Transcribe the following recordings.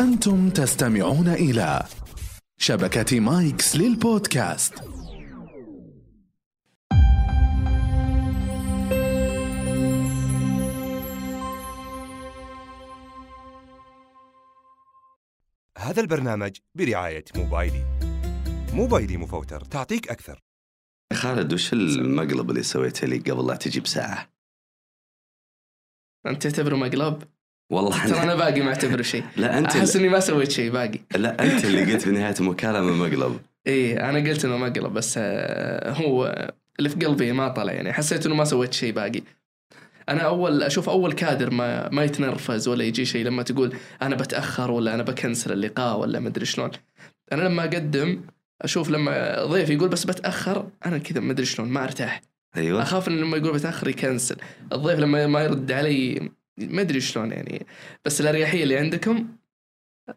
أنتم تستمعون إلى شبكة مايكس للبودكاست هذا البرنامج برعاية موبايلي موبايلي مفوتر تعطيك أكثر خالد وش المقلب اللي سويته لي قبل لا تجي بساعة؟ أنت تعتبره مقلب؟ والله ترى أنا باقي ما أعتبره شيء. لا أنت أحس إني ما سويت شيء باقي. لا أنت اللي قلت في نهاية المكالمة مقلب. إيه أنا قلت إنه مقلب بس آه، هو اللي في قلبي ما طلع يعني. حسيت إنه ما سويت شيء باقي. أنا أول أشوف أول كادر ما ما يتنرفز ولا يجي شيء لما تقول أنا بتأخر ولا أنا بكنسل اللقاء ولا ما أدري شلون. أنا لما أقدم أشوف لما ضيف يقول بس بتأخر أنا كذا ما أدري شلون ما أرتاح. أيوه. أخاف انه لما يقول بتأخر يكنسل. الضيف لما ما يرد علي ما أدري شلون يعني. بس الأريحية اللي عندكم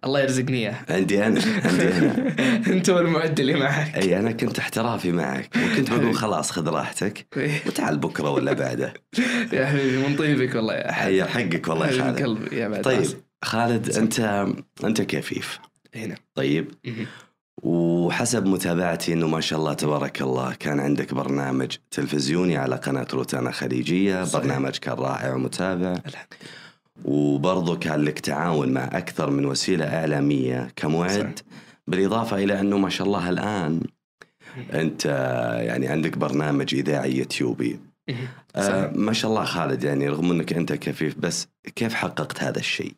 الله يرزقني إياها. عندي أنا عندي أنا. أنت والمعد اللي معك. إي أنا كنت احترافي معك. وكنت بقول خلاص خذ راحتك. وتعال بكرة ولا بعده. يا حبيبي من طيبك والله يا حقك والله يا خالد. قلبي يا بعد طيب. خالد أنت أنت كفيف هنا. طيب. وحسب متابعتي إنه ما شاء الله تبارك الله كان عندك برنامج تلفزيوني على قناة روتانا خليجية، صحيح. برنامج كان رائع ومتابع الحمد وبرضه كان لك تعاون مع أكثر من وسيلة إعلامية كمعد صحيح. بالإضافة إلى إنه ما شاء الله الآن أنت يعني عندك برنامج إذاعي يوتيوبي. آه صحيح. ما شاء الله خالد يعني رغم إنك أنت كفيف بس كيف حققت هذا الشيء؟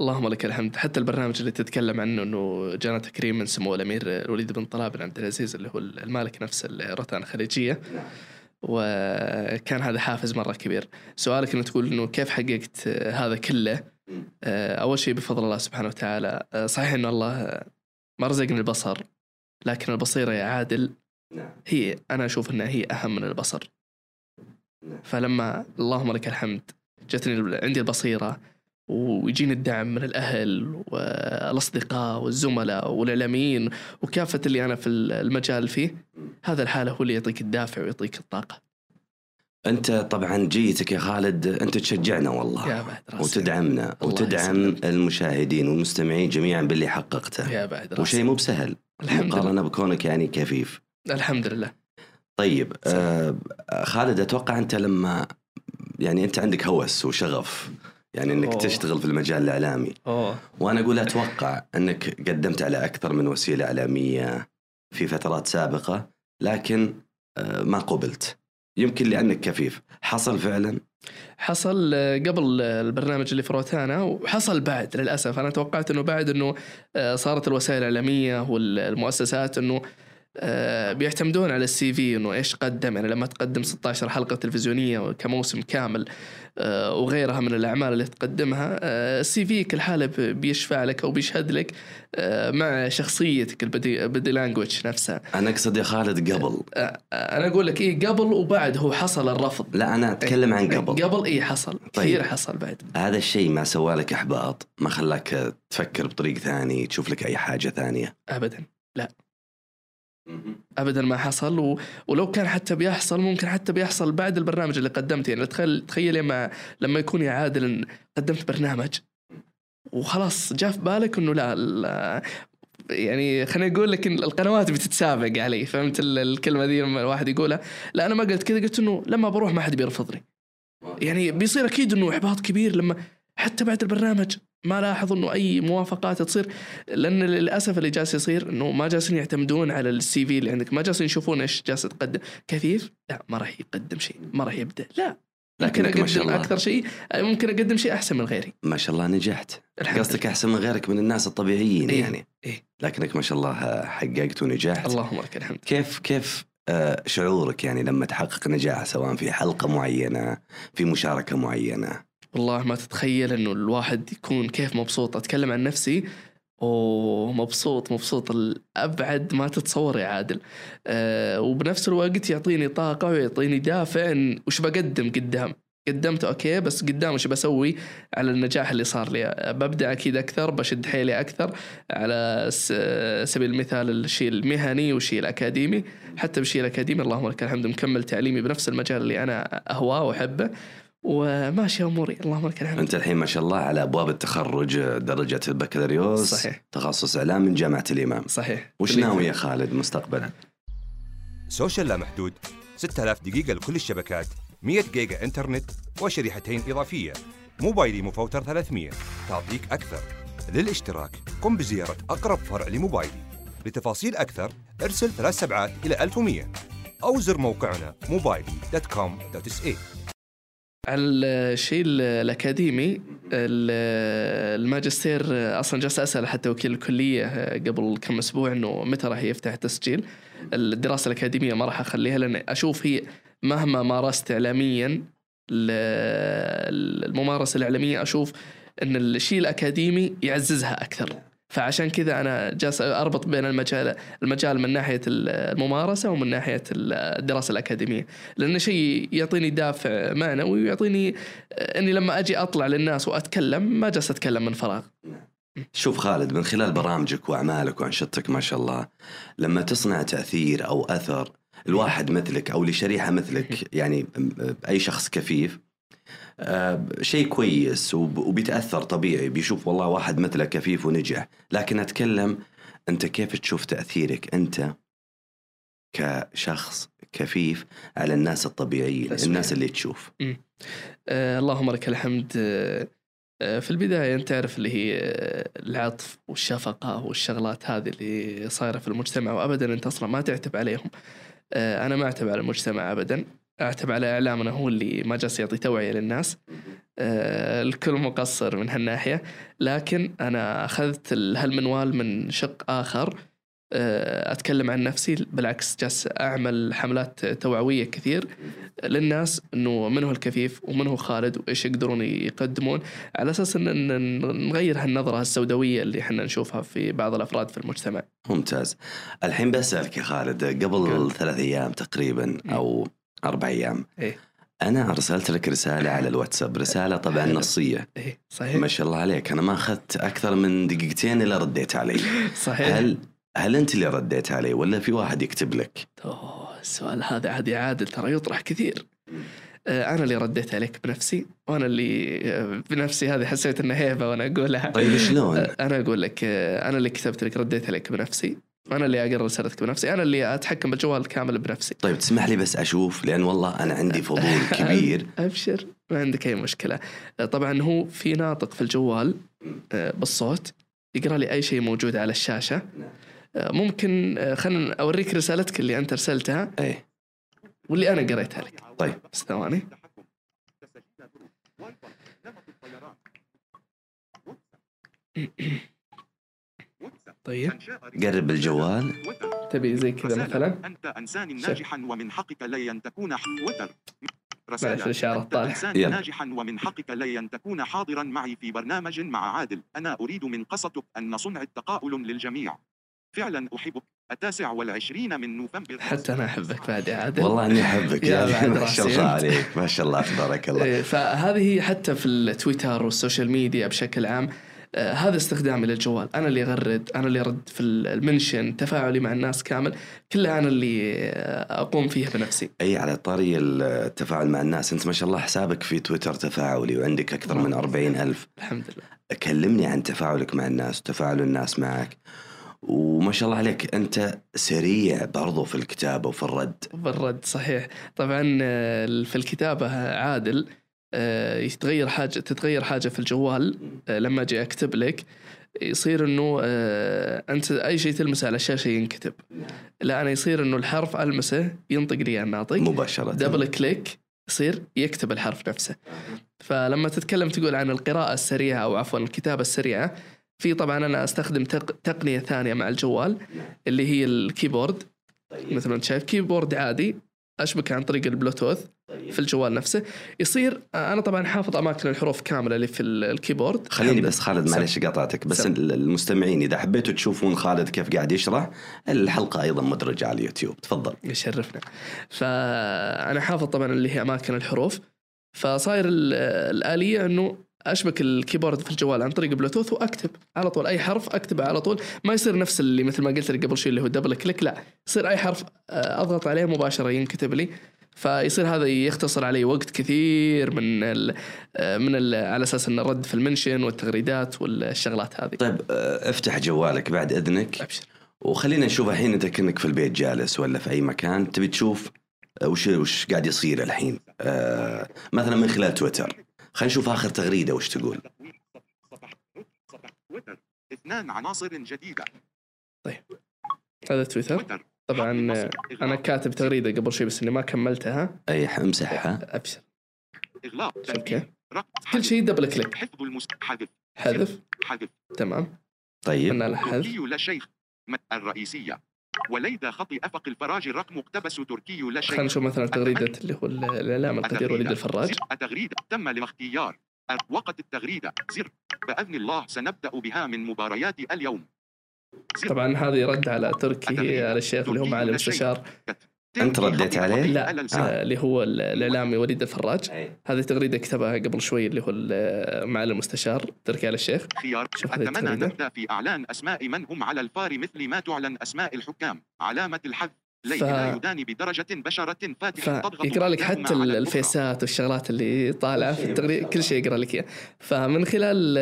اللهم لك الحمد. حتى البرنامج اللي تتكلم عنه إنه جانا تكريم من سمو الأمير الوليد بن طلال بن عبد العزيز اللي هو المالك نفس الروتانا الخليجية. وكان هذا حافز مرة كبير. سؤالك إنه تقول إنه كيف حققت هذا كله؟ آه، أول شيء بفضل الله سبحانه وتعالى. آه، صحيح انه الله ما رزقني البصر لكن البصيرة يا عادل نعم. هي أنا أشوف إنها هي أهم من البصر. فلما اللهم لك الحمد جتني عندي البصيرة ويجيني الدعم من الأهل والأصدقاء والزملاء والإعلاميين وكافة اللي أنا في المجال فيه. هذا الحاله هو اللي يعطيك الدافع ويعطيك الطاقة. أنت طبعا جيتك يا خالد أنت تشجعنا والله. يا بعد راسي. وتدعمنا الله وتدعم يسلمك. المشاهدين والمستمعين جميعا باللي حققته. يا بعد راسي. وشيء مو بسهل. الحمد لله. مقارنه بكونك يعني كفيف. الحمد لله. طيب. آه خالد أتوقع أنت لما يعني أنت عندك هوس وشغف يعني إنك أوه. تشتغل في المجال الإعلامي. أوه. وأنا أقول أتوقع إنك قدمت على أكثر من وسيلة إعلامية في فترات سابقة لكن آه ما قبلت. يمكن لأنك كفيف. حصل فعلا؟ حصل آه، قبل البرنامج اللي في روتانا وحصل بعد للأسف. أنا توقعت إنه بعد إنه آه، صارت الوسائل الإعلامية والمؤسسات إنه بيعتمدون على ال CV إنه إيش قدم. يعني لما تقدم 16 حلقة تلفزيونية كموسم كامل آه، وغيرها من الأعمال اللي تقدمها آه، ال CV كالحاله ب- بيشفع لك أو بيشهد لك آه، مع شخصيتك ال body, ال body language نفسها. أنا أقصد يا خالد قبل. آه، أنا أقول لك إيه قبل وبعد هو حصل الرفض. لا أنا أتكلم عن قبل. قبل اي حصل؟ طيب. كثير حصل بعد. هذا الشيء ما سوالك إحباط ما خلاك تفكر بطريق ثاني تشوف لك أي حاجة ثانية؟ ابدا. لا. ابدا ما حصل. و... ولو كان حتى بيحصل ممكن حتى بيحصل بعد البرنامج اللي قدمته. يعني تخيل تخيل لما لما يكون يا عادل قدمت برنامج. وخلاص جاء في بالك إنه لا, لا يعني خليني أقول لك إن القنوات بتتسابق علي. فهمت ال- الكلمة دي لما الواحد يقولها؟ لا أنا ما قلت كذا. قلت إنه لما بروح ما حد بيرفضني. يعني بيصير أكيد إنه إحباط كبير لما حتى بعد البرنامج ما لاحظ إنه أي موافقات تصير لأن للأسف اللي جالس يصير إنه ما جالسين يعتمدون على السي في اللي عندك ما جالسين يشوفون إيش جالس تقدم. كفيف لا ما راح يقدم شيء ما راح يبدأ لا. لكن لكنك ما شاء أقدم الله. أكثر شيء ممكن أقدم شيء أحسن من غيري. ما شاء الله نجحت. قصدك أحسن من غيرك من الناس الطبيعيين إيه. يعني. إيه. لكنك ما شاء الله حققت ونجحت. اللهم لك الحمد. كيف كيف آه، شعورك يعني لما تحقق نجاح سواء في حلقة معينة في مشاركة معينة؟ والله ما تتخيل إنه الواحد يكون كيف مبسوط. أتكلم عن نفسي. ومبسوط مبسوط الأبعد ما تتصور يا عادل. أه وبنفس الوقت يعطيني طاقة ويعطيني دافع إن وش بقدم قدام. قدمت أوكي بس قدام وش بسوي على النجاح اللي صار لي. ببدأ أكيد أكثر بشد حيلي أكثر على سبيل المثال الشيء المهني والشيء الأكاديمي. حتى بالشيء الأكاديمي اللهم لك الحمد مكمل تعليمي بنفس المجال اللي أنا أهواه وأحبه. وماشي أموري. اللهم لك الحمد. أنت الحين ما شاء الله على أبواب التخرج درجة البكالوريوس. صحيح. تخصص إعلام من جامعة الإمام. صحيح. وش ناوي يا خالد مستقبلا؟ social لا محدود. 6000 دقيقة لكل الشبكات 100 جيجا إنترنت وشريحتين إضافية. موبايلي مفوتر 300 تعطيك أكثر. للاشتراك قم بزيارة أقرب فرع لموبايلي. لتفاصيل أكثر ارسل ثلاث سبعات إلى 1100 أو زر موقعنا موبايلي.com.sa على الشيء ال- الأكاديمي ال- الماجستير أصلا جالس اسال حتى وكيل الكلية قبل كم أسبوع إنه متى راح يفتح التسجيل. الدراسة الأكاديمية ما راح أخليها لأن أشوف هي مهما مارست اعلاميا ال- الممارسة الإعلامية أشوف إن الشيء الأكاديمي يعززها أكثر. فعشان كذا أنا جالس أربط بين المجال المجال من ناحية الممارسة ومن ناحية الدراسة الأكاديمية. لأنه شيء يعطيني دافع معنوي ويعطيني إني لما أجي أطلع للناس وأتكلم ما جالس أتكلم من فراغ. شوف خالد من خلال برامجك وأعمالك وأنشطتك ما شاء الله لما تصنع تأثير أو أثر الواحد مثلك أو لشريحة مثلك يعني أي شخص كفيف شيء كويس وب- وبيتأثر طبيعي بيشوف والله واحد مثله كفيف ونجح. لكن أتكلم أنت كيف تشوف تأثيرك أنت كشخص كفيف على الناس الطبيعيين. الناس اللي تشوف؟ آه اللهم لك الحمد. آه آه، في البداية أنت تعرف اللي هي آه، العطف والشفقة والشغلات هذه اللي صايرة في المجتمع وأبدا أنت أصلا ما تعتب عليهم. آه، أنا ما أعتب على المجتمع أبدا. أعتب على إعلامنا هو اللي ما جالس يعطي توعية للناس. آه، الكل مقصر من هالناحية. لكن أنا أخذت هالمنوال من شق آخر. آه، أتكلم عن نفسي. بالعكس جالس أعمل حملات توعوية كثير للناس إنه من هو الكفيف ومن هو خالد وإيش يقدرون يقدمون. على أساس ان نغير هالنظرة السوداويه اللي إحنا نشوفها في بعض الأفراد في المجتمع. ممتاز. الحين بسألك يا خالد قبل. ثلاث أيام تقريبا أو أربع أيام إيه أنا أرسلت لك رسالة على الواتساب رسالة طبعا. نصية إيه صحيح ما شاء الله عليك أنا ما أخذت أكثر من دقيقتين إلا رديت علي صحيح هل هل أنت اللي رديت علي ولا في واحد يكتب لك؟ أوه السؤال هذا عاد يعادل ترى يطرح كثير. آه، أنا اللي رديت عليك بنفسي وأنا اللي آه، بنفسي هذه حسيت إنها هيبة وأنا أقولها. طيب شلون؟ أنا أقول لك آه، أنا اللي كتبت لك رديت عليك بنفسي أنا اللي اقرا رسالتك بنفسي. أنا اللي أتحكم بالجوال كامل بنفسي. طيب تسمح لي بس أشوف لأن والله أنا عندي فضول كبير. أبشر. ما عندك أي مشكلة. طبعا هو في ناطق في الجوال آه، بالصوت. يقرأ لي أي شيء موجود على الشاشة. آه، ممكن آه، خلينا أوريك رسالتك اللي أنت ارسلتها إيه واللي أنا قريتها لك. طيب. بس ثواني. طيب. قرب الجوال. تبي زي كذا مثلا؟ أنت إنسان شوف. ناجحا ومن حقك لن تكون ح... وتر معلش رسالة يلا. ناجحا ومن حقك لن تكون حاضرا معي في برنامج مع عادل. أنا أريد من قصتك أن أصنع التفاؤل للجميع. فعلا أحبك. التاسع والعشرين من نوفمبر. حتى أنا أحبك بعد يا عادل. والله إني أحبك يا يا ما شاء الله. عليك. ما شاء الله تبارك الله. إيه، فهذه حتى في التويتر وال social media بشكل عام آه، هذا استخدامي للجوال. أنا اللي اغرد أنا اللي ارد في المنشن تفاعلي مع الناس كامل. كلها أنا اللي آه، أقوم فيها بنفسي. أي على طاري التفاعل مع الناس. أنت ما شاء الله حسابك في تويتر تفاعلي وعندك أكثر من أربعين ألف. الحمد لله. كلمني عن تفاعلك مع الناس وتفاعل الناس معك. وما شاء الله عليك أنت سريع برضو في الكتابة وفي الرد. بالرد صحيح. طبعا آه، في الكتابة عادل. يتغير حاجة تتغير حاجة في الجوال آه، لما أجي أكتب لك يصير إنه آه، أنت أي شيء تلمسه على الشاشة ينكتب. لا أنا يصير إنه الحرف ألمسه ينطق لي الناطق مباشرة. double click يصير يكتب الحرف نفسه. فلما تتكلم تقول عن القراءة السريعة أو عفوا الكتابة السريعة في طبعا أنا أستخدم تق... تقنية ثانية مع الجوال اللي هي ال keyboard. مثل ما أنت شايف keyboard عادي أشبك عن طريق البلوتوث. في الجوال نفسه. يصير أنا طبعا حافظ أماكن الحروف كاملة اللي في ال- ال keyboard. خليني الحمد بس خالد. معلش قاطعتك بس سم. المستمعين إذا حبيتوا تشوفون خالد كيف قاعد يشرح الحلقة أيضا مدرجة على اليوتيوب. تفضل. يشرفنا. فأنا حافظ طبعا اللي هي أماكن الحروف. فصاير ال- الآلية إنه أشبك ال keyboard في الجوال عن طريق بلوتوث وأكتب على طول. أي حرف أكتبه على طول. ما يصير نفس اللي مثل ما قلت لك قبل شوي اللي هو double click لا. يصير أي حرف آه، أضغط عليه مباشرة ينكتب لي. فيصير هذا يختصر علي وقت كثير من ال من ال على أساس إنه الرد في المنشن والتغريدات والشغلات هذه. طيب آه، افتح جوالك بعد إذنك. أبشر. وخلينا نشوف الحين أنت كأنك في البيت جالس ولا في أي مكان. تبي تشوف آه، وش وش قاعد يصير الحين؟ آه مثلا من خلال تويتر. خلينا نشوف آخر تغريدة وش تقول؟ اثنان عناصر جديدة. هذا تويتر. تويتر. طبعا أنا كاتب تغريدة قبل شوي بس إني ما كملتها. أي امسحها أبشر. إغلاق. OK. كل شيء double click المس حذف. حذف. حذف. تمام. طيب. قلنا حذف. تركي لا شيخ. م- الرئيسية. وليد خطي أفق الفراج الرقم مقتبس تركي لا خلينا شيخ نشوف مثلا تغريدة اللي هو الاعلام القدير وليد الفراج. التغريدة تم الاختيار وقت التغريدة. زر. بإذن الله سنبدأ بها من مباريات اليوم. طبعا هذه رد على تركي على الشيخ اللي هو معالي المستشار أنت رديت عليه؟ لا على آه،. اللي هو ال- الإعلامي وليد الفراج. هذه تغريدة كتبها قبل شوي اللي هو معالي المستشار تركي آل الشيخ. خيار. التغريدة. نبدأ في إعلان أسماء من هم على الفار مثل ما تعلن أسماء الحكام. علامة الحذف. ف- لا يداني بدرجة بشرة فاتحة تضغط فيقرا لك حتى. الفيسات والشغلات اللي طالعة في التغريده كل شيء يقرأ لك إياه. فمن خلال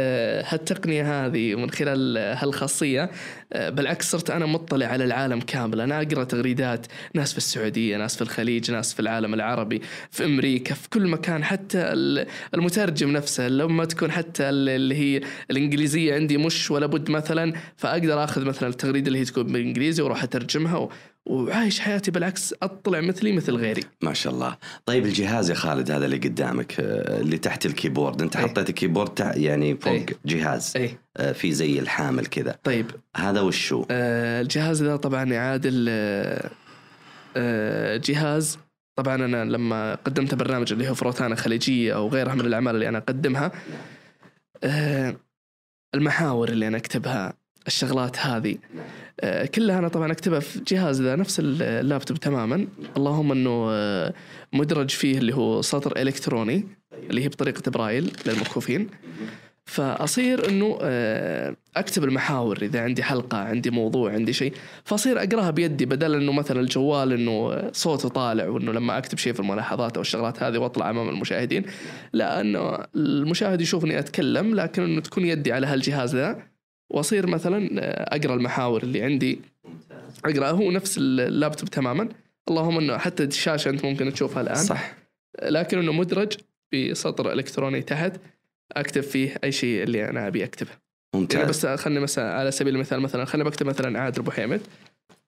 هالتقنية هذه ومن خلال هالخاصية آه، بالعكس صرت أنا مطلع على العالم كامل. أنا أقرأ تغريدات ناس في السعودية ناس في الخليج ناس في العالم العربي في أمريكا في كل مكان. حتى ال- المترجم نفسه لما تكون حتى ال- اللي هي الإنجليزية عندي مش ولا بد مثلا فأقدر آخذ مثلا التغريدة اللي هي تكون بالإنجليزي وأروح أترجمها و- وعايش حياتي بالعكس أطلع مثلي مثل غيري. ما شاء الله. طيب الجهاز يا خالد هذا اللي قدامك آه، اللي تحت ال keyboard. أنت أي. حطيت ال keyboard تع- يعني فوق أي. جهاز. اي آه، في زي الحامل كذا. طيب. هذا وشو؟ آه الجهاز ذا طبعا يعادل آه آه جهاز. طبعا أنا لما قدمت برنامج اللي هو روتانا خليجية أو غيرها من الأعمال اللي أنا أقدمها آه المحاور اللي أنا أكتبها الشغلات هذه. آه كلها أنا طبعا أكتبها في جهاز ذا نفس اللابتوب تماما. اللهم إنه آه مدرج فيه اللي هو سطر إلكتروني اللي هي بطريقة برايل للمكفوفين فأصير إنه آه، أكتب المحاور إذا عندي حلقة عندي موضوع عندي شيء. فأصير أقراها بيدي بدل إنه مثلا الجوال إنه صوته طالع وإنه لما أكتب شيء في الملاحظات أو الشغلات هذه وأطلع أمام المشاهدين. لا انه المشاهد يشوفني أتكلم لكن إنه تكون يدي على هالجهاز ذا. واصير مثلا آه، أقرأ المحاور اللي عندي. اقرا هو نفس اللابتوب تماما. اللهم إنه حتى الشاشة أنت ممكن تشوفها الآن. صح. لكن إنه مدرج بسطر إلكتروني تحت أكتب فيه أي شيء اللي أنا أبي أكتبه. يعني ممتاز بس خلني مثلا على سبيل المثال مثلا خليني بكتب مثلا عادل أبو حيمد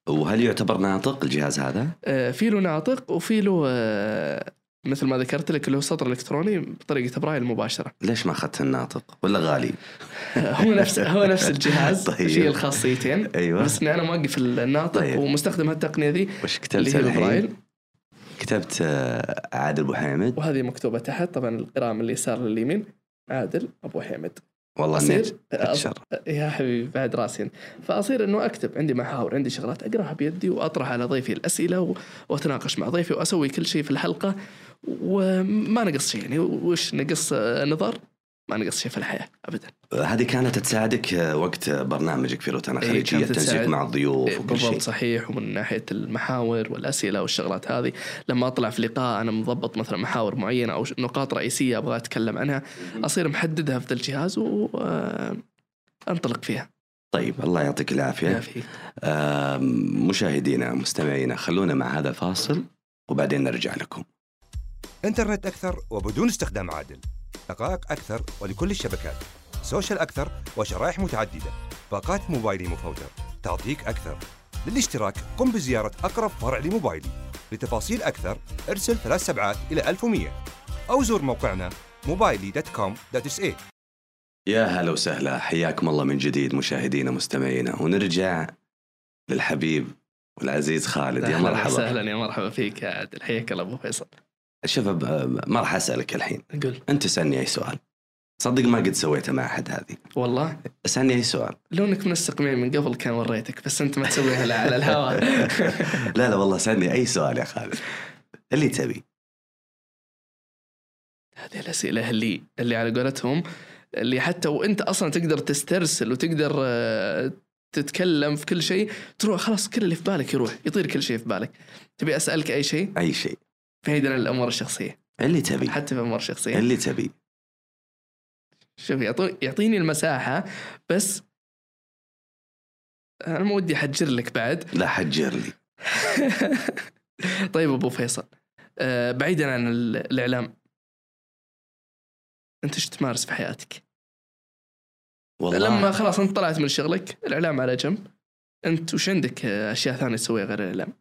وهل يعتبر ناطق الجهاز هذا؟ آه، في له ناطق وفي له آه، مثل ما ذكرت لك اللي هو سطر إلكتروني بطريقة برايل مباشرة. ليش ما أخذت الناطق؟ ولا غالي؟ هو نفس هو نفس الجهاز طيب. شيء الخاصيتين؟ أيوه. بس اني أنا موقف الناطق طيب. ومستخدم هالتقنية ذي وش كتبت الحين؟ كتبت آه، عادل أبو حامد وهذه مكتوبة تحت طبعا القراءه من اليسار لليمين. عادل أبو حيمد والله اصير اتشر يا حبيبي بعد راسي فأصير إنه أكتب عندي محاور عندي شغلات أقراها بيدي وأطرح على ضيفي الأسئلة و- وأتناقش مع ضيفي وأسوي كل شيء في الحلقة. وما نقص شيء يعني. وش نقص آه، نظر؟ ما نقص شيء في الحياة ابدا. هذه كانت تساعدك آه، وقت برنامجك في روتانا إيه، خليجية كانت التنسيق. مع الضيوف إيه، وكل شيء. بالضبط صحيح. ومن ناحية المحاور والأسئلة والشغلات هذه لما أطلع في لقاء أنا مضبط مثلا محاور معينة أو ش- نقاط رئيسية أبغى أتكلم عنها أصير محددها في ذا الجهاز وانطلق فيها. طيب الله يعطيك العافية. يعافيك. آم، مشاهدينا مستمعينا خلونا مع هذا الفاصل وبعدين نرجع لكم. إنترنت أكثر وبدون استخدام عادل. دقائق أكثر ولكل الشبكات. social أكثر وشرائح متعددة باقات موبايلي مفوتر تعطيك أكثر. للاشتراك قم بزيارة أقرب فرع لموبايلي. لتفاصيل أكثر ارسل ثلاث سبعات إلى 1100 أو زور موقعنا موبايلي dot com dot sa يا هلا وسهلا. حياكم الله من جديد مشاهدينا مستمعينا. ونرجع للحبيب والعزيز خالد. يا مرحبا. وسهلا. يا مرحبا فيك يا عادل. حياك الله أبو فيصل. شوف ما راح أسألك الحين. قل. أنت اسالني أي سؤال. صدق ما قد سويته مع أحد هذه. والله؟ أسألني أي سؤال. لو انك منسق معي من قبل كان وريتك بس أنت ما تسويها لا على الهواء. لا لا والله اسالني أي سؤال يا خالد. اللي تبي. هذه الأسئلة اللي اللي على قولتهم اللي حتى وأنت أصلا تقدر تسترسل وتقدر آه، تتكلم في كل شيء تروح خلاص كل اللي في بالك يروح يطير كل شيء في بالك. تبي أسألك أي شيء؟ أي شيء. بعيدا عن الأمور الشخصية. اللي تبي. حتى في الأمور الشخصية. اللي تبي. شوف يعطو- يعطيني المساحة بس أنا ما ودي أحجر لك بعد. لا حجر لي. طيب أبو فيصل آه، بعيدا عن ال- الإعلام. أنت إيش تمارس في حياتك؟ والله. لما خلاص أنت طلعت من شغلك الإعلام على جنب. أنت وش عندك آه، أشياء ثانية تسويها غير الإعلام؟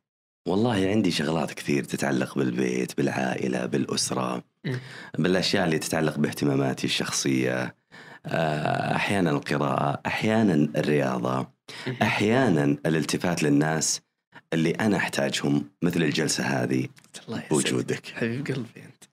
والله عندي شغلات كثير تتعلق بالبيت بالعائلة بالأسرة. مم. بالأشياء اللي تتعلق باهتماماتي الشخصية آه، أحيانا القراءة أحيانا الرياضة أحيانا الالتفات للناس اللي أنا أحتاجهم مثل الجلسة هذه. الله. بوجودك. حبيب قلبي أنت.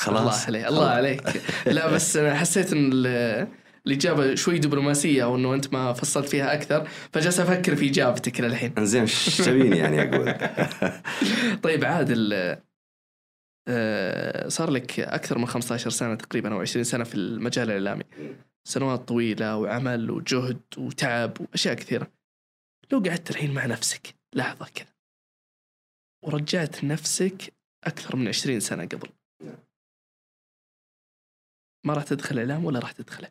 خلاص؟ الله عليك الله عليك. لا بس أنا حسيت إن ال- الإجابة شوي دبلوماسية أو إنه أنت ما فصلت فيها أكثر فجالس أفكر في إجابتك للحين. إنزين إيش تبيني يعني أقول؟ طيب عادل صار لك أكثر من 15 سنة تقريبا أو 20 سنة في المجال الإعلامي. سنوات طويلة وعمل وجهد وتعب وأشياء كثيرة. لو قعدت الحين مع نفسك لحظة كذا ورجعت نفسك أكثر من 20 سنة قبل ما راح تدخل إعلام ولا راح تدخله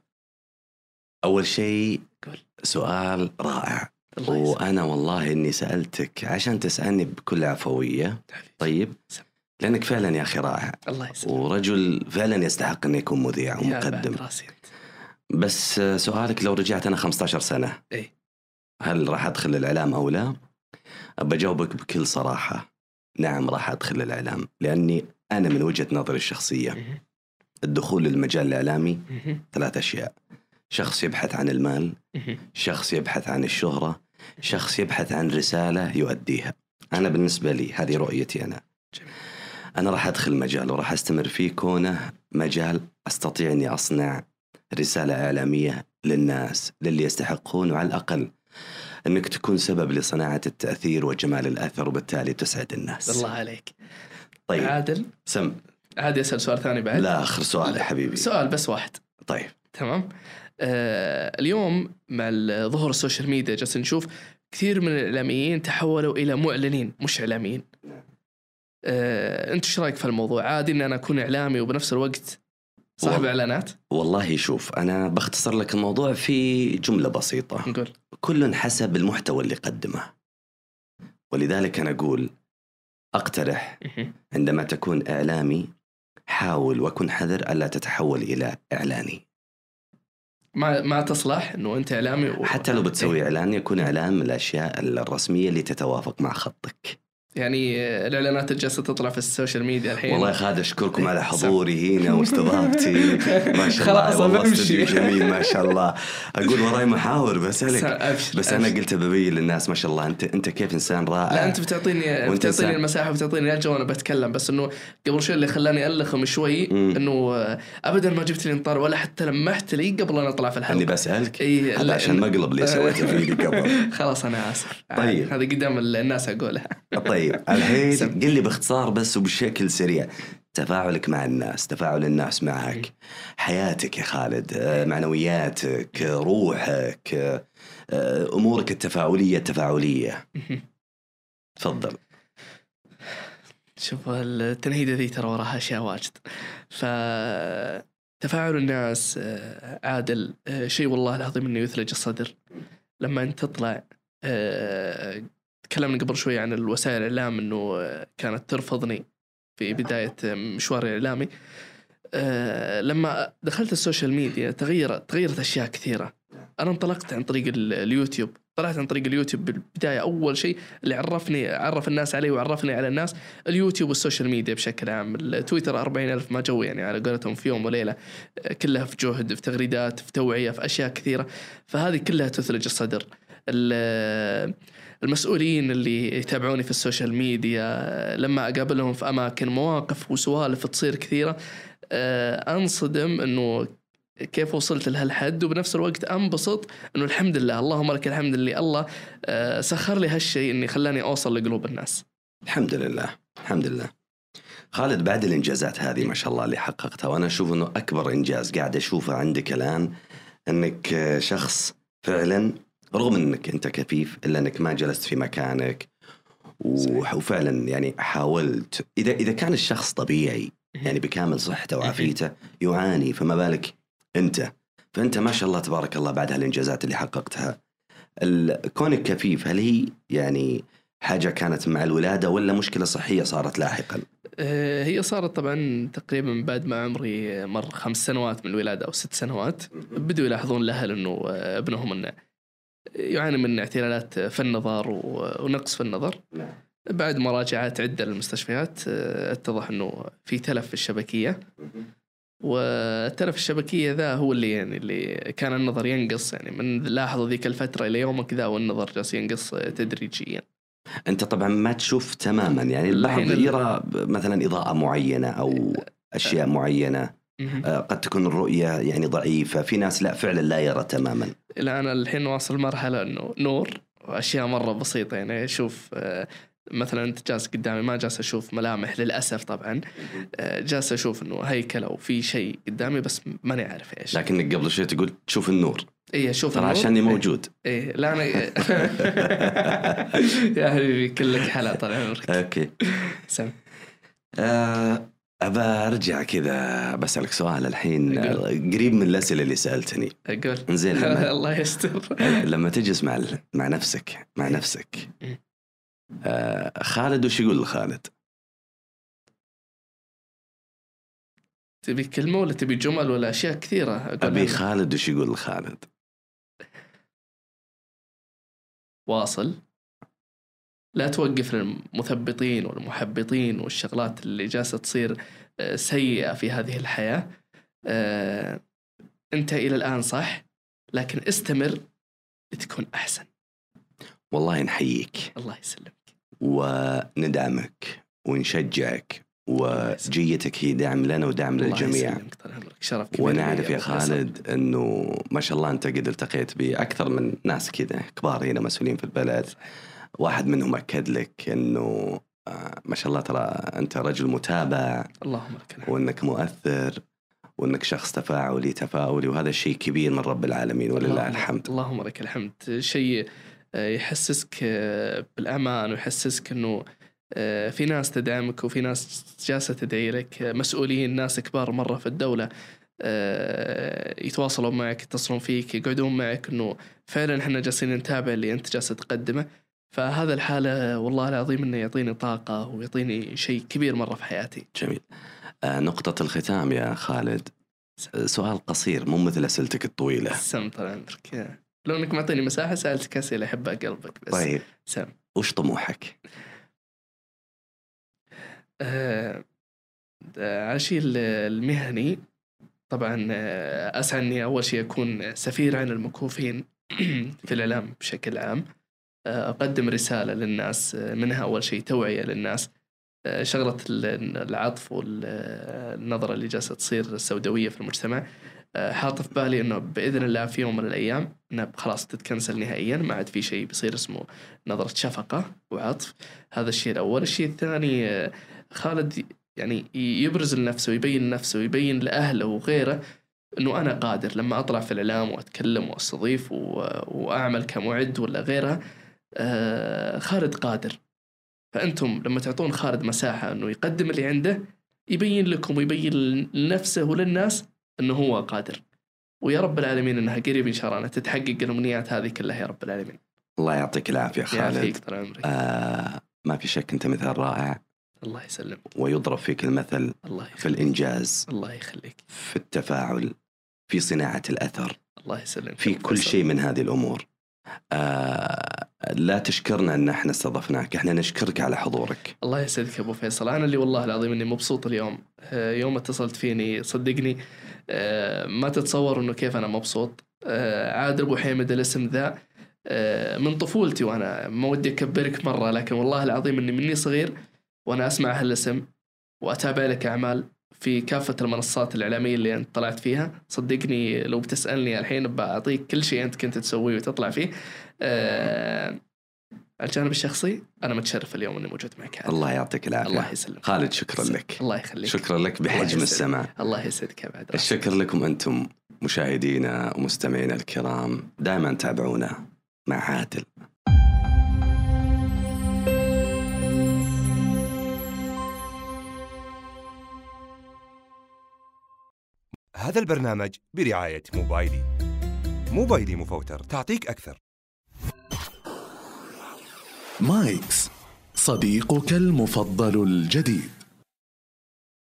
أول شيء قول. سؤال رائع. وأنا والله إني سألتك عشان تسألني بكل عفوية. طيب. سم. لأنك فعلا يا أخي رائع الله يسلمك ورجل فعلا يستحق انه يكون مذيع ومقدم بس سؤالك لو رجعت أنا 15 سنة إيه. هل راح أدخل الإعلام أو لا؟ بجاوبك بكل صراحة نعم راح أدخل الإعلام لأني أنا من وجهة نظري الشخصية. الدخول للمجال الإعلامي. ثلاث أشياء شخص يبحث عن المال. شخص يبحث عن الشهرة شخص يبحث عن رسالة يؤديها أنا بالنسبة لي هذه رؤيتي أنا جميل. أنا راح أدخل مجال وراح أستمر فيه كونه مجال أستطيع أني أصنع رسالة إعلامية للناس للي يستحقون وعلى الأقل أنك تكون سبب لصناعة التأثير وجمال الأثر وبالتالي تسعد الناس. الله عليك. طيب. عادل؟ سم. عادي أسأل سؤال ثاني بعد؟ لا آخر سؤال يا حبيبي. سؤال بس واحد. طيب. تمام. آه اليوم مع ظهور ال social media جالسين نشوف كثير من الإعلاميين تحولوا إلى معلنين مش إعلاميين. آه انت إيش رأيك في الموضوع عادي ان أنا أكون إعلامي وبنفس الوقت صاحب. إعلانات والله شوف أنا بختصر لك الموضوع في جملة بسيطة نقول كل حسب المحتوى اللي قدمه ولذلك أنا أقول أقترح مهم. عندما تكون إعلامي حاول وكن حذر ألا تتحول إلى إعلاني ما ما تصلح إنه أنت إعلامي و... حتى لو بتسوي إيه. إعلان يكون إعلان من الأشياء الرسمية اللي تتوافق مع خطك يعني الإعلانات اللي جالسه تطلع في ال social media الحين. والله يا خالد أشكركم على إيه، حضوري هنا واستضافتي. ما شاء الله خلاص، بمشي. جميل ما شاء الله. أقول وراي محاور بسألك أبشر بس أبشر. قلت ببين للناس ما شاء الله أنت أنت كيف إنسان رائع. لا أنت بتعطيني بتعطيني المساحة وبتعطيني الجو وأنا بتكلم بس إنه قبل شوي اللي خلاني ألخم شوي. إنه آه، ابدا ما جبت لي إنذار ولا حتى لمحت لي قبل لا نطلع في الحلقة. بسألك؟ إي، هذا لا، عشان مقلب اللي سويته فيني قبل. خلاص أنا آسف. طيب. هذه قدام الناس أقولها. طيب. الحين سم. قل لي باختصار بس وبشكل سريع تفاعلك مع الناس تفاعل الناس معك حياتك يا خالد آه، معنوياتك آه، روحك آه، أمورك التفاعلية التفاعلية. تفضل. شوف التنهيدة ذي ترى وراها أشياء واجد. ف تفاعل الناس عادل شيء والله العظيم إنه يثلج الصدر. لما أنت تطلع تكلمنا قبل شوي عن الوسائل الإعلام إنه كانت ترفضني في بداية مشواري الاعلامي آه، لما دخلت ال social media تغيرت تغيرت أشياء كثيرة. أنا انطلقت عن طريق ال- اليوتيوب. طلعت عن طريق اليوتيوب بالبداية. أول شيء اللي عرفني عرف الناس علي وعرفني على الناس اليوتيوب وال social media بشكل عام. التويتر 40 ألف ما جو يعني على قولتهم في يوم وليلة. آه، كلها في جهد في تغريدات في توعية في أشياء كثيرة. فهذه كلها تثلج الصدر. ال- المسؤولين اللي يتابعوني في ال social media لما أقابلهم في أماكن مواقف وسوالف تصير كثيرة آه، أنصدم أنه كيف وصلت لهالحد وبنفس الوقت أنبسط إنه الحمد لله اللهم لك الحمد اللي الله آه، سخر لي هالشيء إني خلاني أوصل لقلوب الناس. الحمد لله الحمد لله خالد بعد الإنجازات هذه ما شاء الله اللي حققتها وأنا أشوف إنه أكبر إنجاز قاعد أشوفه عندك الآن إنك آه، شخص فعلا رغم إنك أنت كفيف إلا إنك ما جلست في مكانك. وفعلا يعني حاولت. إذا إذا كان الشخص طبيعي يعني بكامل صحته وعافيته يعاني فما بالك أنت؟ فأنت ما شاء الله تبارك الله بعد هالإنجازات اللي حققتها. كونك كفيف هل هي يعني حاجة كانت مع الولادة ولا مشكلة صحية صارت لاحقا؟ آه، هي صارت طبعا تقريبا بعد ما عمري مر خمس سنوات من الولادة أو ست سنوات. بدوا يلاحظون الاهل انه آه، ابنهم إنه يعاني من اعتلالات في النظر ونقص في النظر نعم. بعد مراجعات عدة للمستشفيات آه، اتضح انه في تلف في الشبكية والتلف الشبكية ذا هو اللي يعني اللي كان النظر ينقص يعني من لاحظوا ذيك الفترة إلى يومك ذا والنظر جالس ينقص آه، تدريجيا أنت طبعا ما تشوف تماما يعني البعض يرى مثلا إضاءة معينة أو أشياء معينة مهم. آه، قد تكون الرؤية يعني ضعيفة في ناس لا فعلا لا يرى تماما. لا أنا الحين واصل مرحلة إنه نور وأشياء مرة بسيطة. يعني أشوف آه، مثلا أنت جالس قدامي ما جالس أشوف ملامح للأسف طبعا. آه، جالس أشوف إنه هيكل أو في شيء قدامي بس ماني عارف إيش. لكنك قبل شوي تقول تشوف النور. اي أشوف ترى. عشاني موجود. إيه لا أنا يا حبيبي كلك حلا طال عمرك. أوكي. سم آه، أبى أرجع كذا بسألك سؤال الحين آه، قريب من الأسئلة اللي سألتني. أقول. زين لما, الله يستر. لما تجلس مع ال- مع نفسك مع نفسك. آه، خالد وش يقول لخالد؟ تبي كلمة ولا تبي جمل ولا أشياء كثيرة؟ أقولها أبي لك. خالد وش يقول لخالد؟ واصل. لا توقف للمثبطين والمحبطين والشغلات اللي جالسة تصير آه، سيئة في هذه الحياة. آه، أنت إلى الآن صح لكن استمر لتكون أحسن. والله نحييك. الله يسلمك. وندعمك ونشجعك وجيتك هي دعم لنا ودعم الله للجميع. شرف كبير ونعرف يا. خالد إنه ما شاء الله أنت قد التقيت بأكثر من ناس كذا كبار هنا مسؤولين في البلد. واحد منهم أكد لك إنه آه، ما شاء الله ترى أنت رجل متابع اللهم لك الحمد. وإنك مؤثر وإنك شخص تفاعلي تفاؤلي وهذا شيء كبير من رب العالمين ولله اللهم- الحمد. اللهم لك الحمد. شيء آه، يحسسك آه، بالأمان ويحسسك إنه في ناس تدعمك وفي ناس جالسة تدعي لك مسؤولين ناس كبار مرة في الدولة يتواصلون معك يتصلون فيك يقعدون معك إنه فعلا إحنا جالسين نتابع اللي أنت جالس تقدمه. فهذا الحاله والله العظيم إنه يعطيني طاقة ويعطيني شيء كبير مرة في حياتي. جميل. آه، نقطة الختام يا خالد. سؤال قصير مو مثل أسئلتك الطويلة. سم طال عمرك لو إنك معطيني مساحة سألتك أسئلة احبها قلبك بس طيب. سم. وش طموحك؟ آه، ال- المهني. طبعا آه، أسعى إني أول شيء أكون سفير عن المكفوفين في الإعلام بشكل عام. أقدم رسالة للناس آه، منها أول شيء توعية للناس. آه، شغلة ال- العطف والنظرة اللي جالسة تصير السوداوية في المجتمع. آه، حاط في بالي إنه بإذن الله في يوم من الأيام إنها خلاص تتكنسل نهائيا ما عاد في شيء بيصير اسمه نظرة شفقة وعطف. هذا الشيء الأول. الشيء الثاني خالد يعني يبرز لنفسه ويبين نفسه ويبين لأهله وغيره إنه أنا قادر. لما أطلع في الإعلام وأتكلم وأستضيف وأعمل كمعد ولا غيرها خالد قادر. فأنتم لما تعطون خالد مساحة إنه يقدم اللي عنده يبين لكم ويبين لنفسه وللناس إنه هو قادر. ويا رب العالمين إنها قريب إن شاء الله إنها تتحقق الأمنيات هذه كلها يا رب العالمين. الله يعطيك العافية يعافيك خالد طال عمرك. آه ما في شك أنت مثال رائع. الله يسلم ويضرب فيك المثل الله في الإنجاز الله يخليك. في التفاعل في صناعة الأثر الله يسلمك. في كل. شيء من هذه الأمور. آه لا تشكرنا أن إحنا استضفناك. إحنا نشكرك على حضورك. الله يسعدك يا أبو فيصل. أنا اللي والله العظيم إني مبسوط اليوم. آه، يوم اتصلت فيني صدقني آه، ما تتصور إنه كيف أنا مبسوط. آه، عادل أبو حيمد الاسم ذا. من طفولتي وأنا ما ودي أكبرك مرة لكن والله العظيم إني مني صغير وأنا أسمع هالاسم وأتابع لك أعمال. في كافة المنصات الإعلامية اللي أنت طلعت فيها. صدقني لو بتسألني الحين بعطيك كل شيء أنت كنت تسويه وتطلع فيه. على الجانب الشخصي أنا متشرف اليوم إني موجود معك عادل. الله يعطيك العافية. الله يسلمك. خالد شكرا لك. الله يخليك. شكرا لك بحجم. السمع الله يسعدك يا بعد. الشكر لكم أنتم مشاهدينا ومستمعينا الكرام. دائما تابعونا مع عادل. هذا البرنامج برعاية موبايلي. موبايلي مفوتر تعطيك أكثر. مايكس صديقك المفضل الجديد.